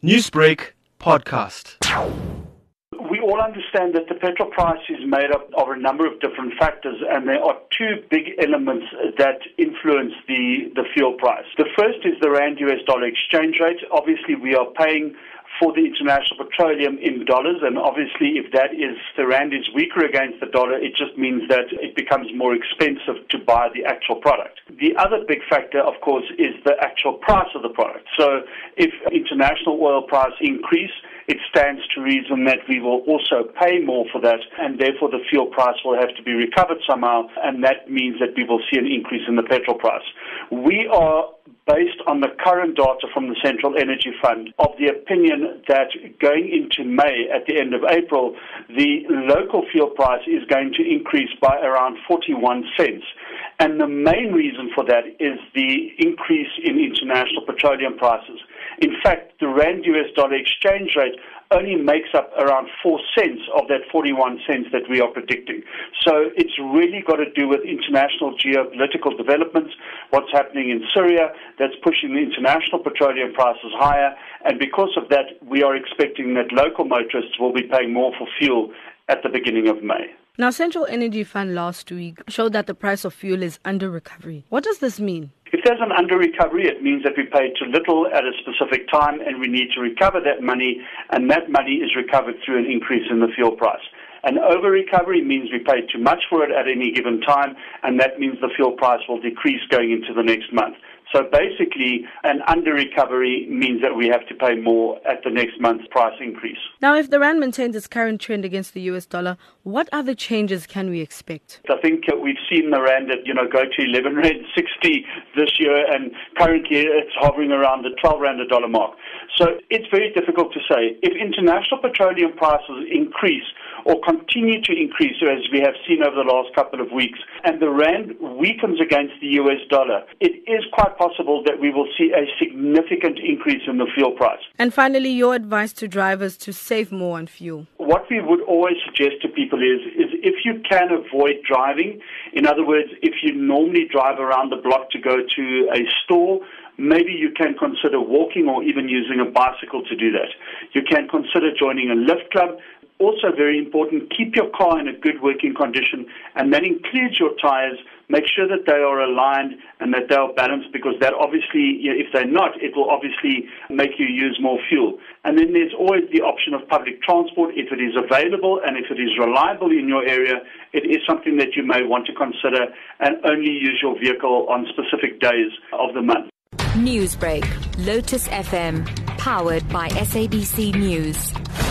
Newsbreak podcast. We all understand that the petrol price is made up of a number of different factors, and there are two big elements that influence the, the fuel price. The first is the Rand US dollar exchange rate. Obviously, we are paying for the international petroleum in dollars, and obviously, if that is the rand is weaker against the dollar, it just means that it becomes more expensive to buy the actual product. The other big factor, of course, is the actual price of the product. So, if international oil price increase, it stands to reason that we will also pay more for that, and therefore the fuel price will have to be recovered somehow, and that means that we will see an increase in the petrol price. We are based on the current data from the Central Energy Fund, of the opinion that going into May, at the end of April, the local fuel price is going to increase by around 41 cents. And the main reason for that is the increase in international petroleum prices. In fact, the Rand US dollar exchange rate only makes up around 4 cents of that 41 cents that we are predicting. So it's really got to do with international geopolitical developments, what's happening in Syria, that's pushing the international petroleum prices higher. And because of that, we are expecting that local motorists will be paying more for fuel at the beginning of May. Now, Central Energy Fund last week showed that the price of fuel is under recovery. What does this mean? If there's an under recovery, it means that we paid too little at a specific time and we need to recover that money, and that money is recovered through an increase in the fuel price. An over recovery means we paid too much for it at any given time, and that means the fuel price will decrease going into the next month. So basically, an under recovery means that we have to pay more at the next month's price increase. Now, if the Rand maintains its current trend against the US dollar, what other changes can we expect? I think uh, we've seen the Rand at, you know, go to 11 Rand 60 this year, and currently it's hovering around the 12 Rand a dollar mark. So it's very difficult to say. If international petroleum prices increase, or continue to increase as we have seen over the last couple of weeks, and the Rand weakens against the US dollar, it is quite possible that we will see a significant increase in the fuel price. And finally, your advice to drivers to save more on fuel. What we would always suggest to people is, is if you can avoid driving, in other words, if you normally drive around the block to go to a store, maybe you can consider walking or even using a bicycle to do that. You can consider joining a lift club also very important, keep your car in a good working condition, and that includes your tires. Make sure that they are aligned and that they are balanced because that obviously, if they're not, it will obviously make you use more fuel. And then there's always the option of public transport. If it is available and if it is reliable in your area, it is something that you may want to consider and only use your vehicle on specific days of the month. Newsbreak, Lotus FM, powered by SABC News.